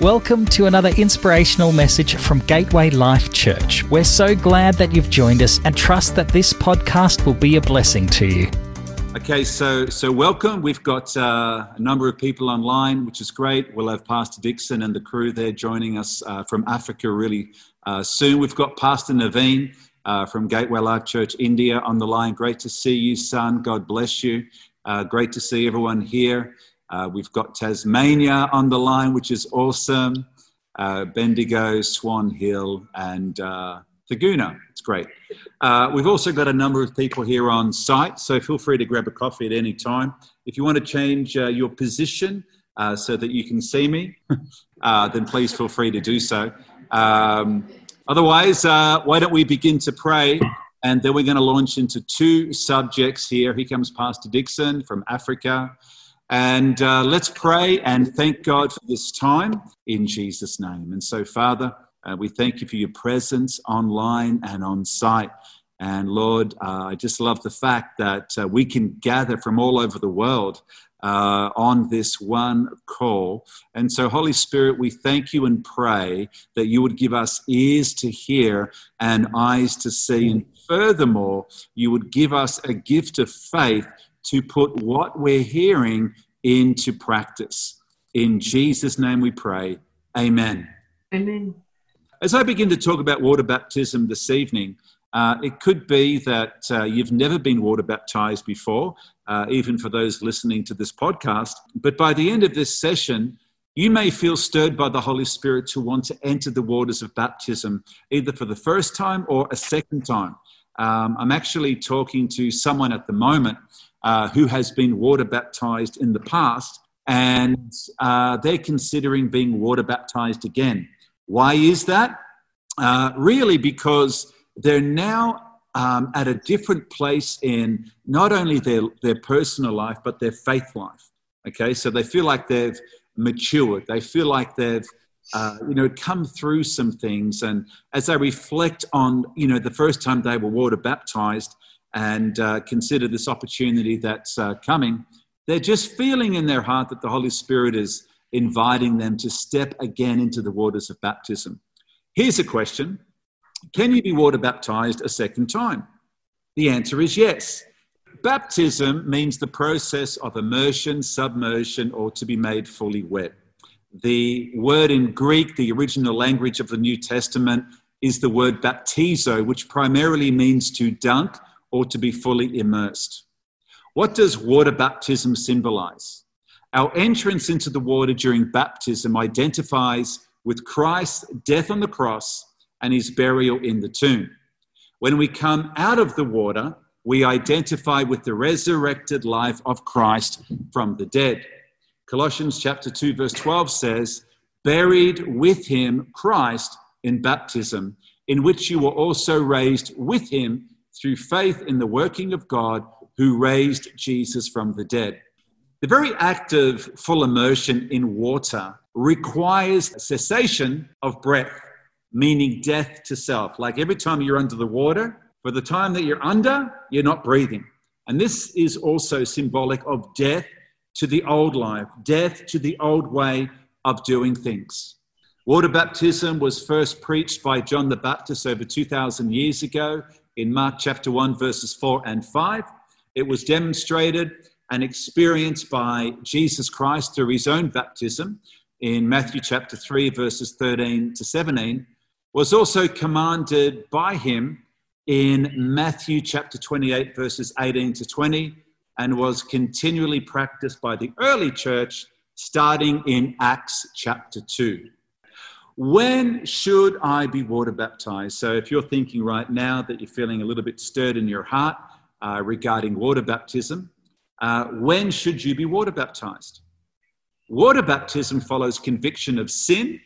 Welcome to another inspirational message from Gateway Life Church. We're so glad that you've joined us and trust that this podcast will be a blessing to you. Okay, so so welcome. We've got uh, a number of people online, which is great. We'll have Pastor Dixon and the crew there joining us uh, from Africa really uh, soon. We've got Pastor Naveen uh, from Gateway Life Church India on the line. Great to see you, son. God bless you. Uh, great to see everyone here. Uh, we've got Tasmania on the line, which is awesome. Uh, Bendigo, Swan Hill, and uh, Thaguna. It's great. Uh, we've also got a number of people here on site, so feel free to grab a coffee at any time. If you want to change uh, your position uh, so that you can see me, then please feel free to do so. Um, otherwise, why don't we begin to pray? And then we're going to launch into two subjects here. Here comes Pastor Dixon from Africa. And uh, let's pray and thank God for this time in Jesus' name. And so, Father, uh, we thank you for your presence online and on site. And Lord, uh, I just love the fact that uh, we can gather from all over the world uh, on this one call. And so, Holy Spirit, we thank you and pray that you would give us ears to hear and eyes to see. And furthermore, you would give us a gift of faith to put what we're hearing into practice. In Jesus' name we pray. Amen. Amen. As I begin to talk about water baptism this evening, uh, it could be that uh, you've never been water baptized before, uh, even for those listening to this podcast. But by the end of this session, you may feel stirred by the Holy Spirit to want to enter the waters of baptism, either for the first time or a second time. Um, I'm actually talking to someone at the moment uh, who has been water baptized in the past, and uh, they're considering being water baptized again. Why is that? Uh, really, because they're now um, at a different place in not only their, their personal life, but their faith life. Okay, so they feel like they've matured, they feel like they've uh, you know, come through some things. And as they reflect on, you know, the first time they were water baptized, and uh, consider this opportunity that's uh, coming, they're just feeling in their heart that the Holy Spirit is inviting them to step again into the waters of baptism. Here's a question Can you be water baptized a second time? The answer is yes. Baptism means the process of immersion, submersion, or to be made fully wet. The word in Greek, the original language of the New Testament, is the word baptizo, which primarily means to dunk or to be fully immersed. What does water baptism symbolize? Our entrance into the water during baptism identifies with Christ's death on the cross and his burial in the tomb. When we come out of the water, we identify with the resurrected life of Christ from the dead. Colossians chapter 2 verse 12 says, "Buried with him Christ in baptism, in which you were also raised with him through faith in the working of God who raised Jesus from the dead. The very act of full immersion in water requires cessation of breath, meaning death to self. Like every time you're under the water, for the time that you're under, you're not breathing. And this is also symbolic of death to the old life, death to the old way of doing things. Water baptism was first preached by John the Baptist over 2,000 years ago in Mark chapter 1, verses 4 and 5. It was demonstrated and experienced by Jesus Christ through his own baptism in Matthew chapter 3, verses 13 to 17, was also commanded by him in Matthew chapter 28, verses 18 to 20, and was continually practiced by the early church starting in Acts chapter 2. When should I be water baptized? So, if you're thinking right now that you're feeling a little bit stirred in your heart uh, regarding water baptism, uh, when should you be water baptized? Water baptism follows conviction of sin,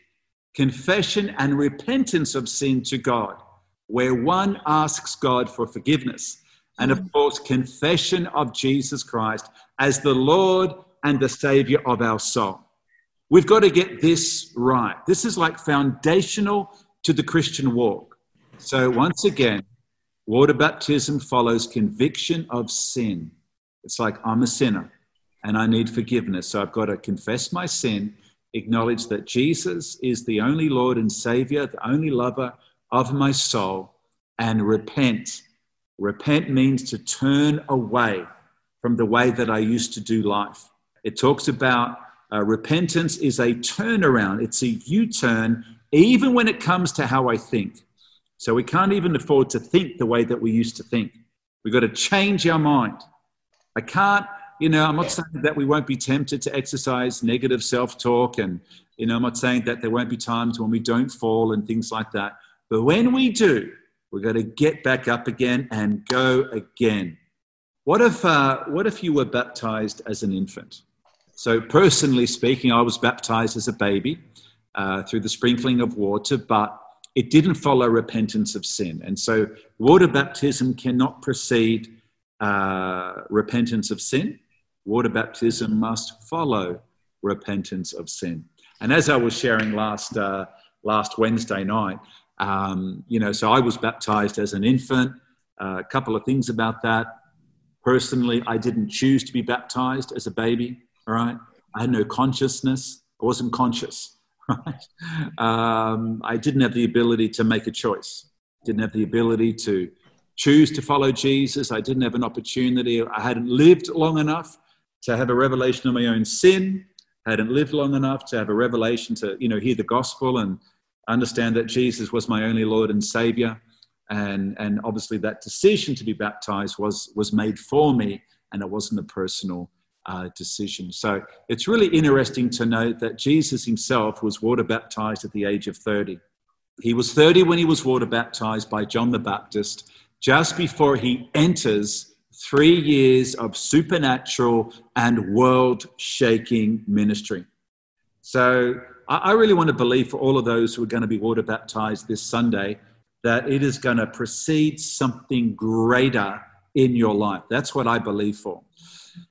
confession, and repentance of sin to God, where one asks God for forgiveness. And of course, confession of Jesus Christ as the Lord and the Savior of our soul. We've got to get this right. This is like foundational to the Christian walk. So, once again, water baptism follows conviction of sin. It's like I'm a sinner and I need forgiveness. So, I've got to confess my sin, acknowledge that Jesus is the only Lord and Savior, the only lover of my soul, and repent. Repent means to turn away from the way that I used to do life. It talks about uh, repentance is a turnaround, it's a U turn, even when it comes to how I think. So we can't even afford to think the way that we used to think. We've got to change our mind. I can't, you know, I'm not saying that we won't be tempted to exercise negative self talk, and, you know, I'm not saying that there won't be times when we don't fall and things like that. But when we do, we've got to get back up again and go again. What if, uh, what if you were baptized as an infant? So, personally speaking, I was baptized as a baby uh, through the sprinkling of water, but it didn't follow repentance of sin. And so, water baptism cannot precede uh, repentance of sin. Water baptism must follow repentance of sin. And as I was sharing last, uh, last Wednesday night, um, you know, so I was baptized as an infant. Uh, a couple of things about that. Personally, I didn't choose to be baptized as a baby, all right? I had no consciousness. I wasn't conscious, right? Um, I didn't have the ability to make a choice. Didn't have the ability to choose to follow Jesus. I didn't have an opportunity. I hadn't lived long enough to have a revelation of my own sin. Hadn't lived long enough to have a revelation to, you know, hear the gospel and understand that Jesus was my only Lord and Savior. And, and obviously, that decision to be baptized was, was made for me, and it wasn't a personal uh, decision. So it's really interesting to note that Jesus himself was water baptized at the age of 30. He was 30 when he was water baptized by John the Baptist, just before he enters three years of supernatural and world shaking ministry. So I really want to believe for all of those who are going to be water baptized this Sunday that it is going to precede something greater in your life. That's what I believe for.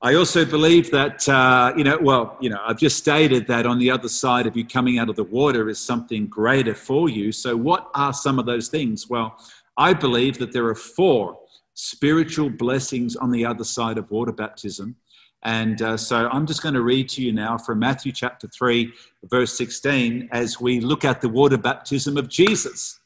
I also believe that, uh, you know, well, you know, I've just stated that on the other side of you coming out of the water is something greater for you. So, what are some of those things? Well, I believe that there are four spiritual blessings on the other side of water baptism and uh, so I'm just going to read to you now from Matthew chapter 3, verse 16, as we look at the water baptism of Jesus.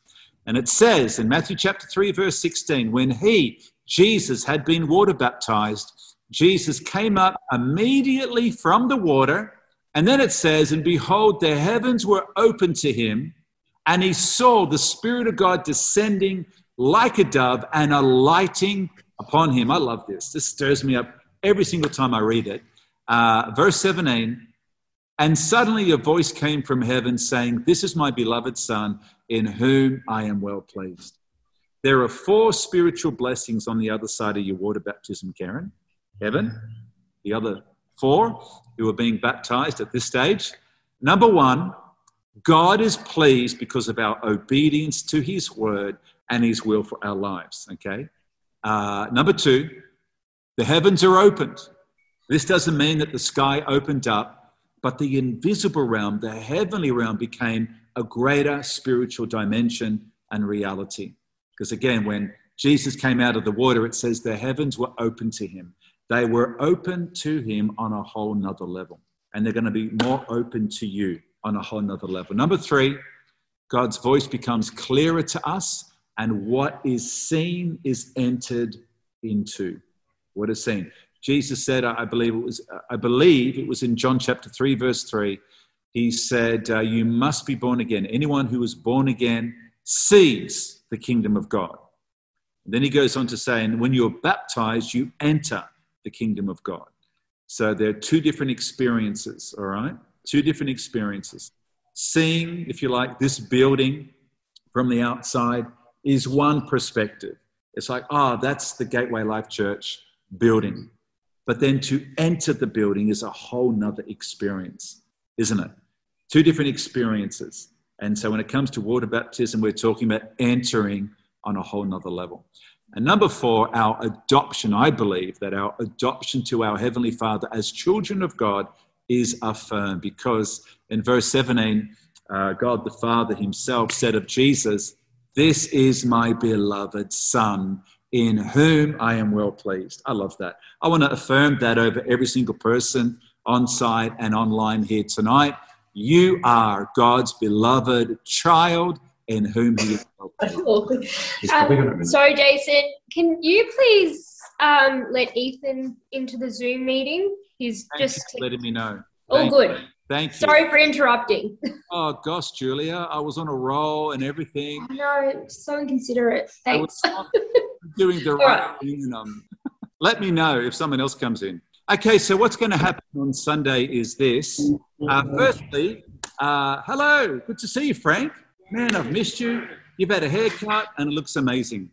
And it says in Matthew chapter 3, verse 16, when he, Jesus, had been water baptized, Jesus came up immediately from the water. And then it says, And behold, the heavens were opened to him, and he saw the Spirit of God descending like a dove and alighting upon him. I love this. This stirs me up every single time I read it. Uh, verse 17, and suddenly a voice came from heaven saying, This is my beloved Son, in whom I am well pleased. There are four spiritual blessings on the other side of your water baptism, Karen. Heaven, the other four who are being baptized at this stage. Number one, God is pleased because of our obedience to his word and his will for our lives. Okay. Uh, number two, the heavens are opened. This doesn't mean that the sky opened up, but the invisible realm, the heavenly realm, became a greater spiritual dimension and reality. Because again, when Jesus came out of the water, it says the heavens were open to him. They were open to him on a whole nother level. And they're going to be more open to you on a whole nother level. Number three, God's voice becomes clearer to us, and what is seen is entered into. What is seen? Jesus said, I believe it was, I believe it was in John chapter 3, verse 3. He said, uh, You must be born again. Anyone who is born again sees the kingdom of God. And then he goes on to say, And when you're baptized, you enter the kingdom of God. So there are two different experiences, all right? Two different experiences. Seeing, if you like, this building from the outside is one perspective. It's like, ah, oh, that's the Gateway Life Church building. But then to enter the building is a whole nother experience, isn't it? Two different experiences. And so when it comes to water baptism, we're talking about entering on a whole nother level. And number four, our adoption. I believe that our adoption to our Heavenly Father as children of God is affirmed because in verse 17, uh, God the Father Himself said of Jesus, This is my beloved Son in whom I am well pleased. I love that. I want to affirm that over every single person on site and online here tonight You are God's beloved child in whom He is um, sorry, Jason. Can you please um, let Ethan into the Zoom meeting? He's Thank just letting me know. Oh, Thank good. You. Thank you. Sorry for interrupting. Oh gosh, Julia, I was on a roll and everything. No, so inconsiderate. Thanks. doing the right thing. Um, let me know if someone else comes in. Okay, so what's going to happen on Sunday is this. Uh, firstly, uh, hello, good to see you, Frank. Man, I've missed you. You've had a haircut and it looks amazing.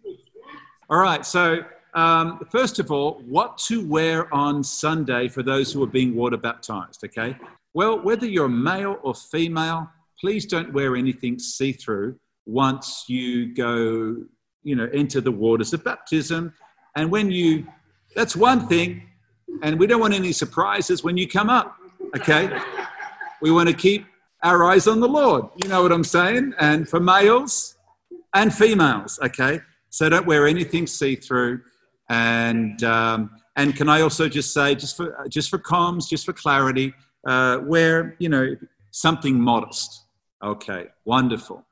All right, so um, first of all, what to wear on Sunday for those who are being water baptized, okay? Well, whether you're male or female, please don't wear anything see through once you go, you know, enter the waters of baptism. And when you, that's one thing, and we don't want any surprises when you come up, okay? We want to keep our eyes on the Lord. You know what I'm saying? And for males and females, okay? So don't wear anything see through. And, um, and can I also just say, just for, just for comms, just for clarity, uh, wear, you know, something modest. Okay, wonderful.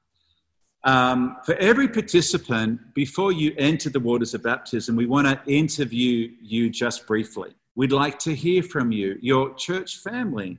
Um, for every participant, before you enter the waters of baptism, we want to interview you just briefly. We'd like to hear from you, your church family,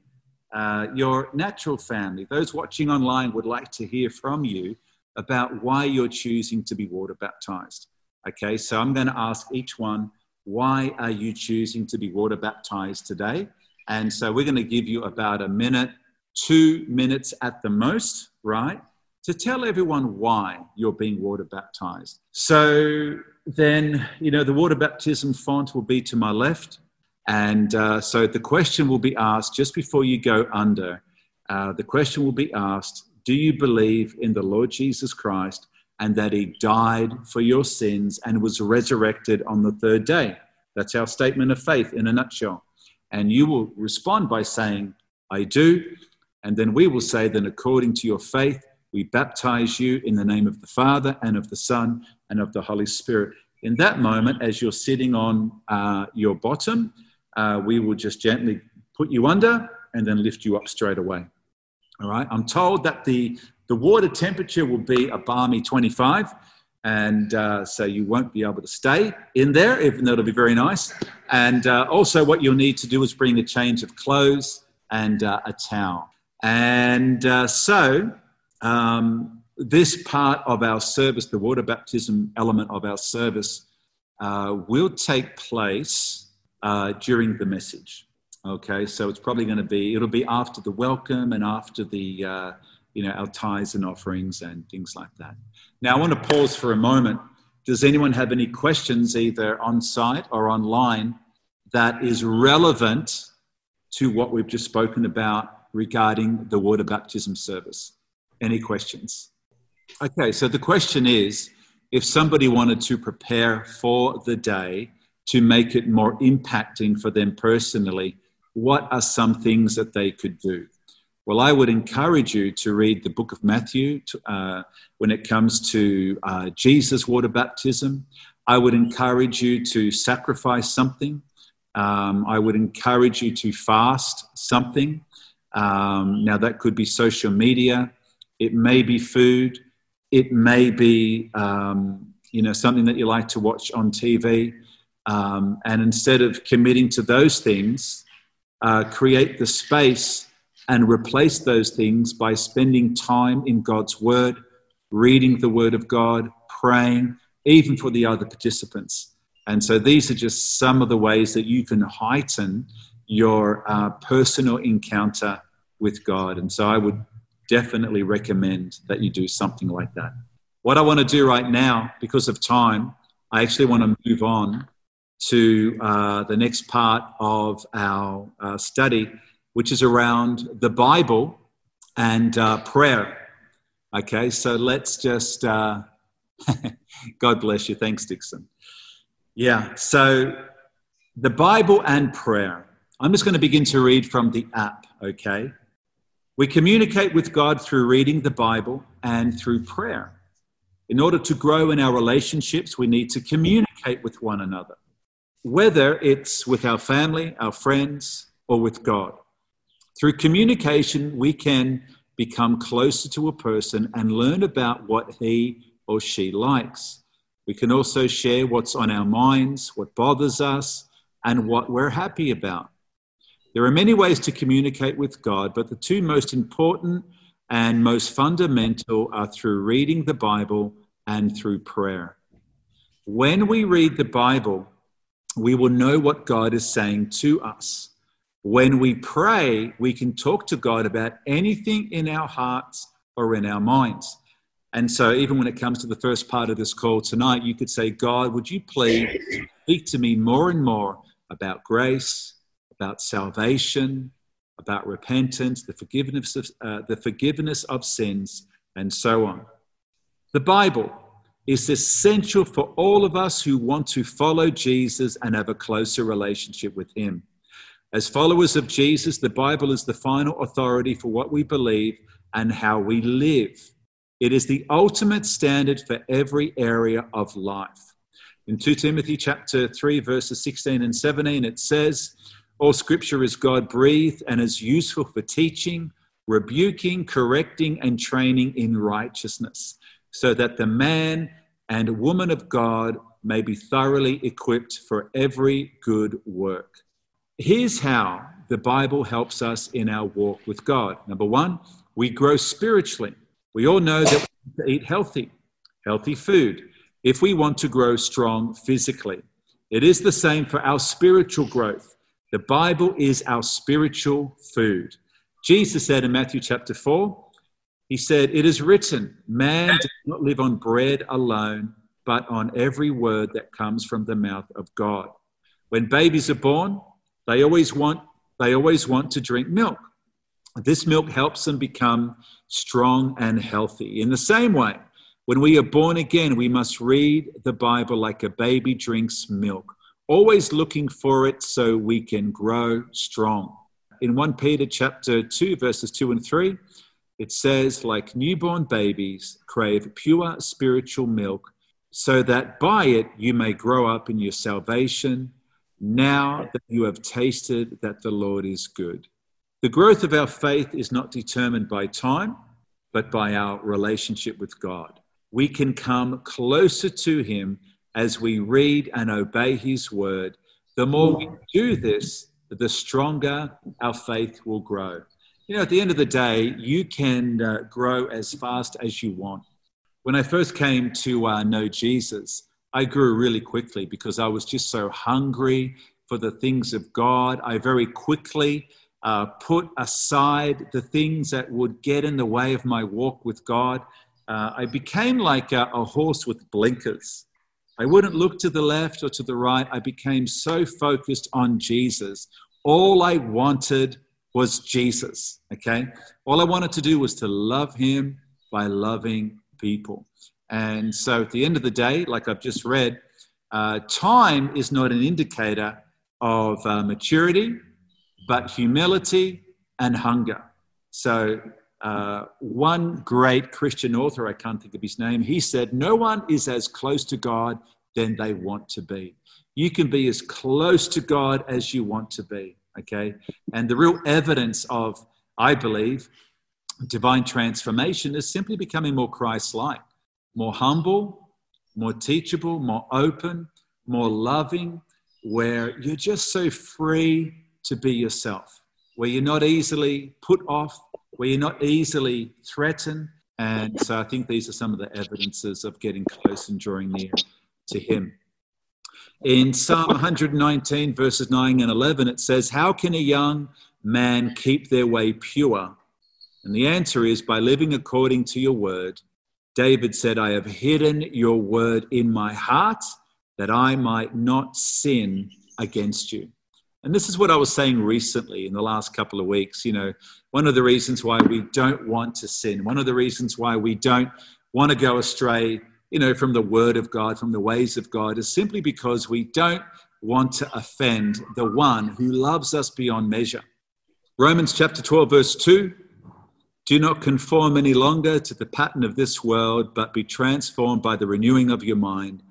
uh, your natural family. Those watching online would like to hear from you about why you're choosing to be water baptized. Okay, so I'm going to ask each one, why are you choosing to be water baptized today? And so we're going to give you about a minute, two minutes at the most, right? To tell everyone why you're being water baptized. So then, you know, the water baptism font will be to my left. And uh, so the question will be asked just before you go under. Uh, the question will be asked Do you believe in the Lord Jesus Christ and that he died for your sins and was resurrected on the third day? That's our statement of faith in a nutshell. And you will respond by saying, I do. And then we will say, then according to your faith, we baptize you in the name of the Father and of the Son and of the Holy Spirit. In that moment, as you're sitting on uh, your bottom, uh, we will just gently put you under and then lift you up straight away. All right. I'm told that the, the water temperature will be a balmy 25 and uh, so you won't be able to stay in there, even though it'll be very nice. And uh, also, what you'll need to do is bring a change of clothes and uh, a towel. And uh, so, um, this part of our service, the water baptism element of our service, uh, will take place uh, during the message. Okay, so it's probably going to be, it'll be after the welcome and after the, uh, you know, our tithes and offerings and things like that. Now, I want to pause for a moment. Does anyone have any questions, either on site or online, that is relevant to what we've just spoken about regarding the water baptism service? Any questions? Okay, so the question is if somebody wanted to prepare for the day to make it more impacting for them personally, what are some things that they could do? Well, I would encourage you to read the book of Matthew uh, when it comes to uh, Jesus' water baptism. I would encourage you to sacrifice something. Um, I would encourage you to fast something. Um, now, that could be social media, it may be food, it may be um, you know something that you like to watch on TV. Um, and instead of committing to those things, uh, create the space and replace those things by spending time in God's Word, reading the Word of God, praying, even for the other participants. And so these are just some of the ways that you can heighten your uh, personal encounter with God. And so I would definitely recommend that you do something like that. What I want to do right now, because of time, I actually want to move on to uh, the next part of our uh, study, which is around the Bible and uh, prayer. Okay, so let's just, uh, God bless you. Thanks, Dixon. Yeah, so the Bible and prayer. I'm just going to begin to read from the app, okay? We communicate with God through reading the Bible and through prayer. In order to grow in our relationships, we need to communicate with one another, whether it's with our family, our friends, or with God. Through communication, we can become closer to a person and learn about what he or she likes. We can also share what's on our minds, what bothers us, and what we're happy about. There are many ways to communicate with God, but the two most important and most fundamental are through reading the Bible and through prayer. When we read the Bible, we will know what God is saying to us. When we pray, we can talk to God about anything in our hearts or in our minds. And so, even when it comes to the first part of this call tonight, you could say, God, would you please speak to me more and more about grace, about salvation, about repentance, the forgiveness of, uh, the forgiveness of sins, and so on. The Bible is essential for all of us who want to follow Jesus and have a closer relationship with Him. As followers of Jesus, the Bible is the final authority for what we believe and how we live. It is the ultimate standard for every area of life. In 2 Timothy chapter 3 verses 16 and 17 it says, all scripture is God breathed and is useful for teaching, rebuking, correcting and training in righteousness, so that the man and a woman of God may be thoroughly equipped for every good work. Here's how the Bible helps us in our walk with God. Number one, we grow spiritually. We all know that we need to eat healthy, healthy food if we want to grow strong physically. It is the same for our spiritual growth. The Bible is our spiritual food. Jesus said in Matthew chapter 4, He said, It is written, man does not live on bread alone, but on every word that comes from the mouth of God. When babies are born, they always want, they always want to drink milk. This milk helps them become strong and healthy. In the same way, when we are born again, we must read the Bible like a baby drinks milk, always looking for it so we can grow strong. In 1 Peter chapter 2 verses 2 and 3, it says like newborn babies crave pure spiritual milk so that by it you may grow up in your salvation now that you have tasted that the Lord is good. The growth of our faith is not determined by time, but by our relationship with God. We can come closer to Him as we read and obey His word. The more we do this, the stronger our faith will grow. You know, at the end of the day, you can uh, grow as fast as you want. When I first came to uh, know Jesus, I grew really quickly because I was just so hungry for the things of God. I very quickly uh, put aside the things that would get in the way of my walk with God. Uh, I became like a, a horse with blinkers. I wouldn't look to the left or to the right. I became so focused on Jesus. All I wanted was Jesus, okay? All I wanted to do was to love him by loving people. And so at the end of the day, like I've just read, uh, time is not an indicator of uh, maturity, but humility and hunger. So, uh, one great Christian author, I can't think of his name, he said, No one is as close to God than they want to be. You can be as close to God as you want to be, okay? And the real evidence of, I believe, divine transformation is simply becoming more Christ like more humble, more teachable, more open, more loving, where you're just so free to be yourself, where you're not easily put off, where you're not easily threatened. And so I think these are some of the evidences of getting close and drawing near to Him. In Psalm 119, verses 9 and 11, it says, How can a young man keep their way pure? And the answer is by living according to your word. David said, I have hidden your word in my heart that I might not sin against you. And this is what I was saying recently in the last couple of weeks. You know, one of the reasons why we don't want to sin, one of the reasons why we don't want to go astray, you know, from the word of God, from the ways of God, is simply because we don't want to offend the one who loves us beyond measure. Romans chapter 12, verse 2 do not conform any longer to the pattern of this world, but be transformed by the renewing of your mind.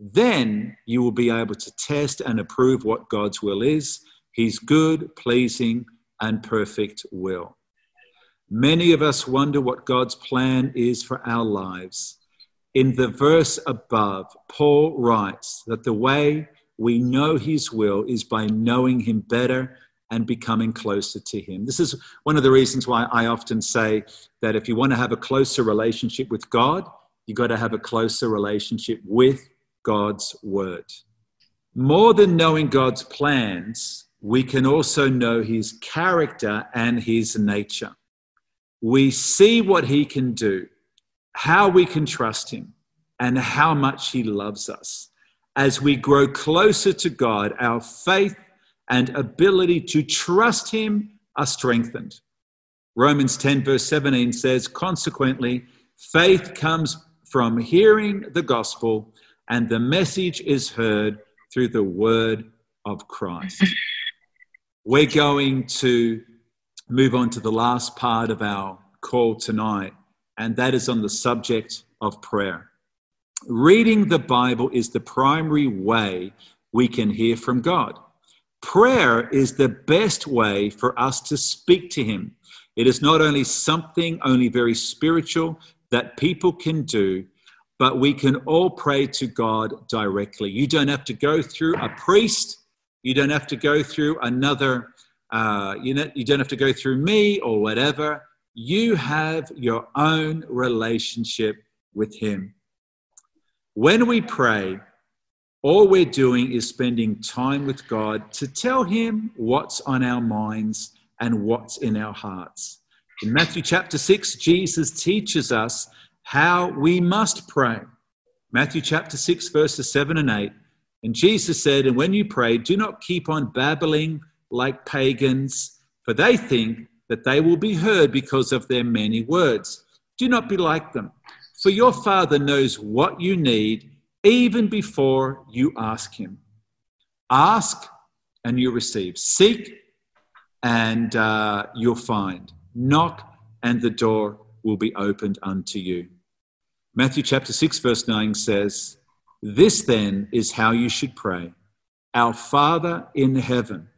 Then you will be able to test and approve what God's will is, His good, pleasing, and perfect will. Many of us wonder what God's plan is for our lives. In the verse above, Paul writes that the way we know his will is by knowing him better and becoming closer to him. This is one of the reasons why I often say that if you want to have a closer relationship with God, you've got to have a closer relationship with God's word. More than knowing God's plans, we can also know his character and his nature. We see what he can do, how we can trust him, and how much he loves us. As we grow closer to God, our faith and ability to trust him are strengthened. Romans 10, verse 17 says, Consequently, faith comes from hearing the gospel, and the message is heard through the word of Christ. We're going to move on to the last part of our call tonight, and that is on the subject of prayer. Reading the Bible is the primary way we can hear from God. Prayer is the best way for us to speak to Him. It is not only something only very spiritual that people can do, but we can all pray to God directly. You don't have to go through a priest you don't have to go through another, uh, you, know, you don't have to go through me or whatever. You have your own relationship with Him. When we pray, all we're doing is spending time with God to tell Him what's on our minds and what's in our hearts. In Matthew chapter 6, Jesus teaches us how we must pray. Matthew chapter 6, verses 7 and 8. And Jesus said, And when you pray, do not keep on babbling like pagans, for they think that they will be heard because of their many words. Do not be like them, for your Father knows what you need even before you ask Him. Ask and you receive. Seek and uh, you'll find. Knock and the door will be opened unto you. Matthew chapter 6, verse 9 says, this then is how you should pray Our Father in heaven,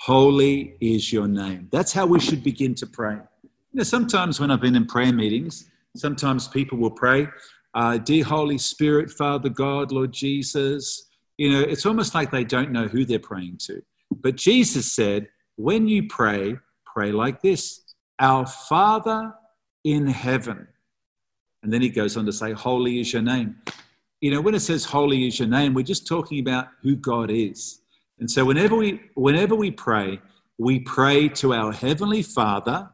holy is your name. That's how we should begin to pray. You know, sometimes when I've been in prayer meetings, sometimes people will pray, uh, Dear Holy Spirit, Father God, Lord Jesus. You know, it's almost like they don't know who they're praying to. But Jesus said, When you pray, pray like this Our Father in heaven. And then he goes on to say, Holy is your name you know, when it says holy is your name, we're just talking about who God is. And so whenever we whenever we pray, we pray to our heavenly Father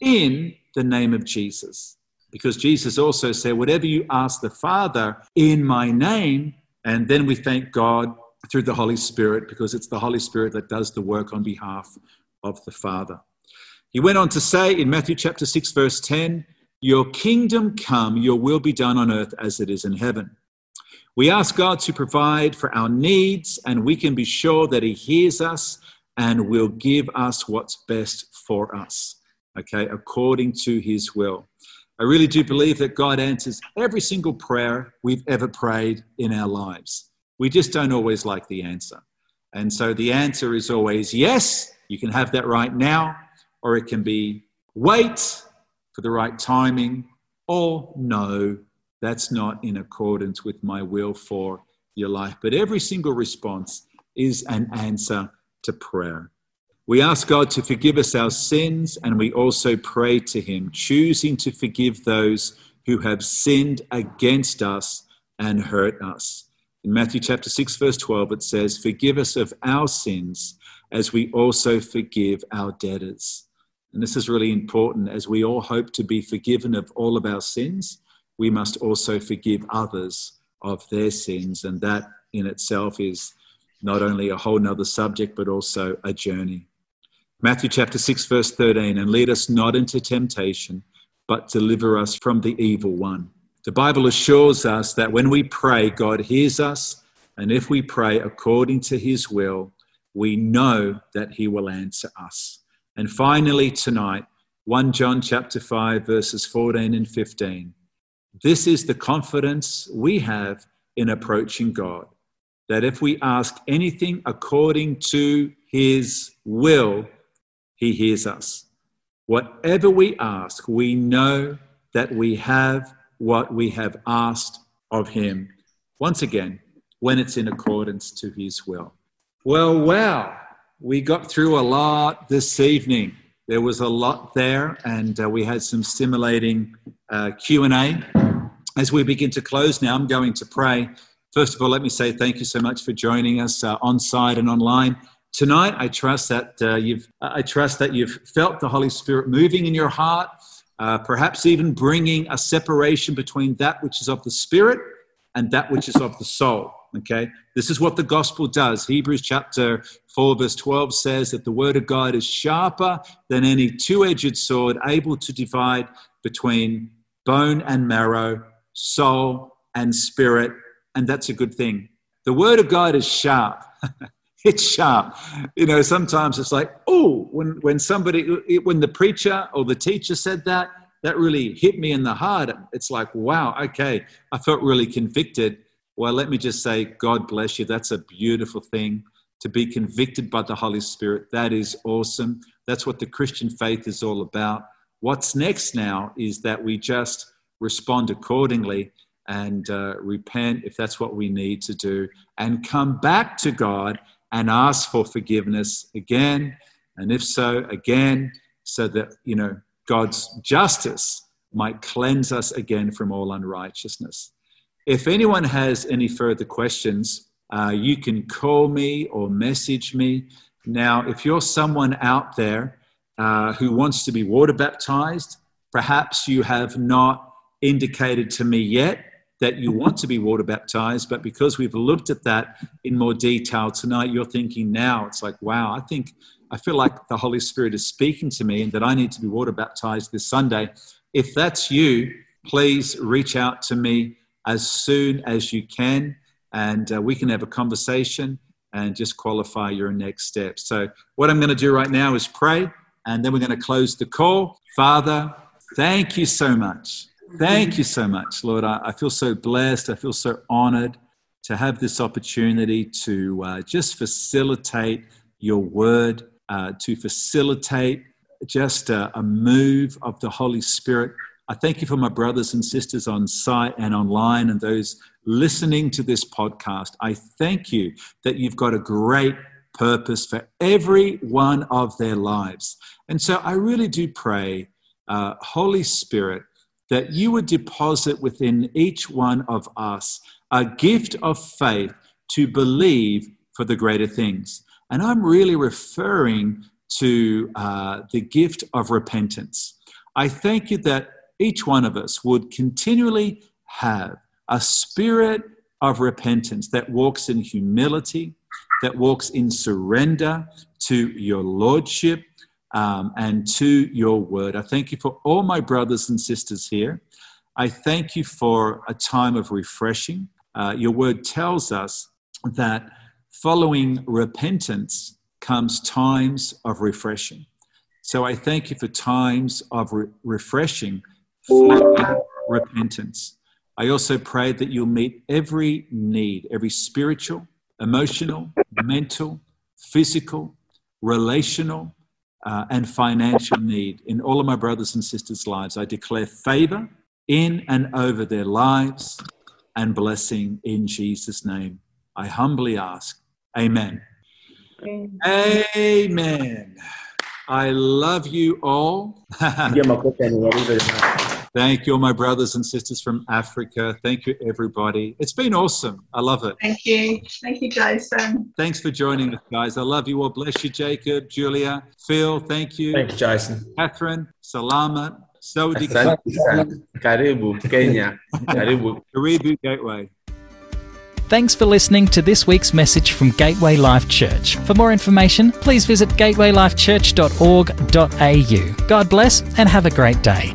in the name of Jesus. Because Jesus also said, whatever you ask the Father in my name, and then we thank God through the Holy Spirit because it's the Holy Spirit that does the work on behalf of the Father. He went on to say in Matthew chapter 6, verse 10, Your kingdom come, your will be done on earth as it is in heaven. We ask God to provide for our needs, and we can be sure that He hears us and will give us what's best for us, okay, according to His will. I really do believe that God answers every single prayer we've ever prayed in our lives. We just don't always like the answer. And so the answer is always yes, you can have that right now, or it can be wait for the right timing, or no, that's not in accordance with my will for your life. But every single response is an answer to prayer. We ask God to forgive us our sins, and we also pray to Him, choosing to forgive those who have sinned against us and hurt us. In Matthew chapter 6, verse 12, it says, Forgive us of our sins as we also forgive our debtors. And this is really important as we all hope to be forgiven of all of our sins we must also forgive others of their sins. And that in itself is not only a whole nother subject, but also a journey. Matthew chapter 6, verse 13, and lead us not into temptation, but deliver us from the evil one. The Bible assures us that when we pray, God hears us, and if we pray according to his will, we know that he will answer us. And finally, tonight, 1 John chapter 5, verses 14 and 15. This is the confidence we have in approaching God. That if we ask anything according to his will, he hears us. Whatever we ask, we know that we have what we have asked of him. Once again, when it's in accordance to his will. Well, wow, we got through a lot this evening. There was a lot there, and uh, we had some stimulating uh, Q&A. As we begin to close now, I'm going to pray. First of all, let me say thank you so much for joining us uh, on site and online tonight. I trust that uh, you've I trust that you've felt the Holy Spirit moving in your heart, uh, perhaps even bringing a separation between that which is of the spirit and that which is of the soul. Okay, this is what the gospel does. Hebrews chapter 4, verse 12 says that the word of God is sharper than any two edged sword, able to divide between bone and marrow, soul and spirit. And that's a good thing. The word of God is sharp. it's sharp. You know, sometimes it's like, oh, when, when somebody, when the preacher or the teacher said that, that really hit me in the heart. It's like, wow, okay, I felt really convicted. Well, let me just say, God bless you. That's a beautiful thing to be convicted by the Holy Spirit. That is awesome. That's what the Christian faith is all about. What's next now is that we just respond accordingly and uh, repent if that's what we need to do and come back to God and ask for forgiveness again. And if so, again, so that, you know, God's justice might cleanse us again from all unrighteousness. If anyone has any further questions, uh, you can call me or message me. Now, if you're someone out there uh, who wants to be water baptized, perhaps you have not indicated to me yet that you want to be water baptized, but because we've looked at that in more detail tonight, you're thinking now, it's like, wow, I think I feel like the Holy Spirit is speaking to me and that I need to be water baptized this Sunday. If that's you, please reach out to me as soon as you can, and uh, we can have a conversation and just qualify your next step. So, what I'm going to do right now is pray, and then we're going to close the call. Father, thank you so much. Thank you so much, Lord. I, I feel so blessed. I feel so honored to have this opportunity to uh, just facilitate your word, uh, to facilitate just a, a move of the Holy Spirit I thank you for my brothers and sisters on site and online and those listening to this podcast. I thank you that you've got a great purpose for every one of their lives. And so I really do pray, uh, Holy Spirit, that you would deposit within each one of us a gift of faith to believe for the greater things. And I'm really referring to uh, the gift of repentance. I thank you that each one of us would continually have a spirit of repentance that walks in humility, that walks in surrender to your lordship um, and to your word. I thank you for all my brothers and sisters here. I thank you for a time of refreshing. Uh, your word tells us that following repentance comes times of refreshing. So I thank you for times of re- refreshing repentance. I also pray that you'll meet every need, every spiritual, emotional, mental, physical, relational, uh, and financial need in all of my brothers and sisters' lives. I declare favor in and over their lives and blessing in Jesus' name. I humbly ask. Amen. Amen. Amen. I love you all. Thank you, all my brothers and sisters from Africa. Thank you, everybody. It's been awesome. I love it. Thank you. Thank you, Jason. Thanks for joining us, guys. I love you all. Bless you, Jacob, Julia, Phil. Thank you. Thank you, Jason. Catherine, Salamat, Saudi. Karibu, Kenya. Karibu. Karibu Gateway. Thanks for listening to this week's message from Gateway Life Church. For more information, please visit gatewaylifechurch.org.au. God bless and have a great day.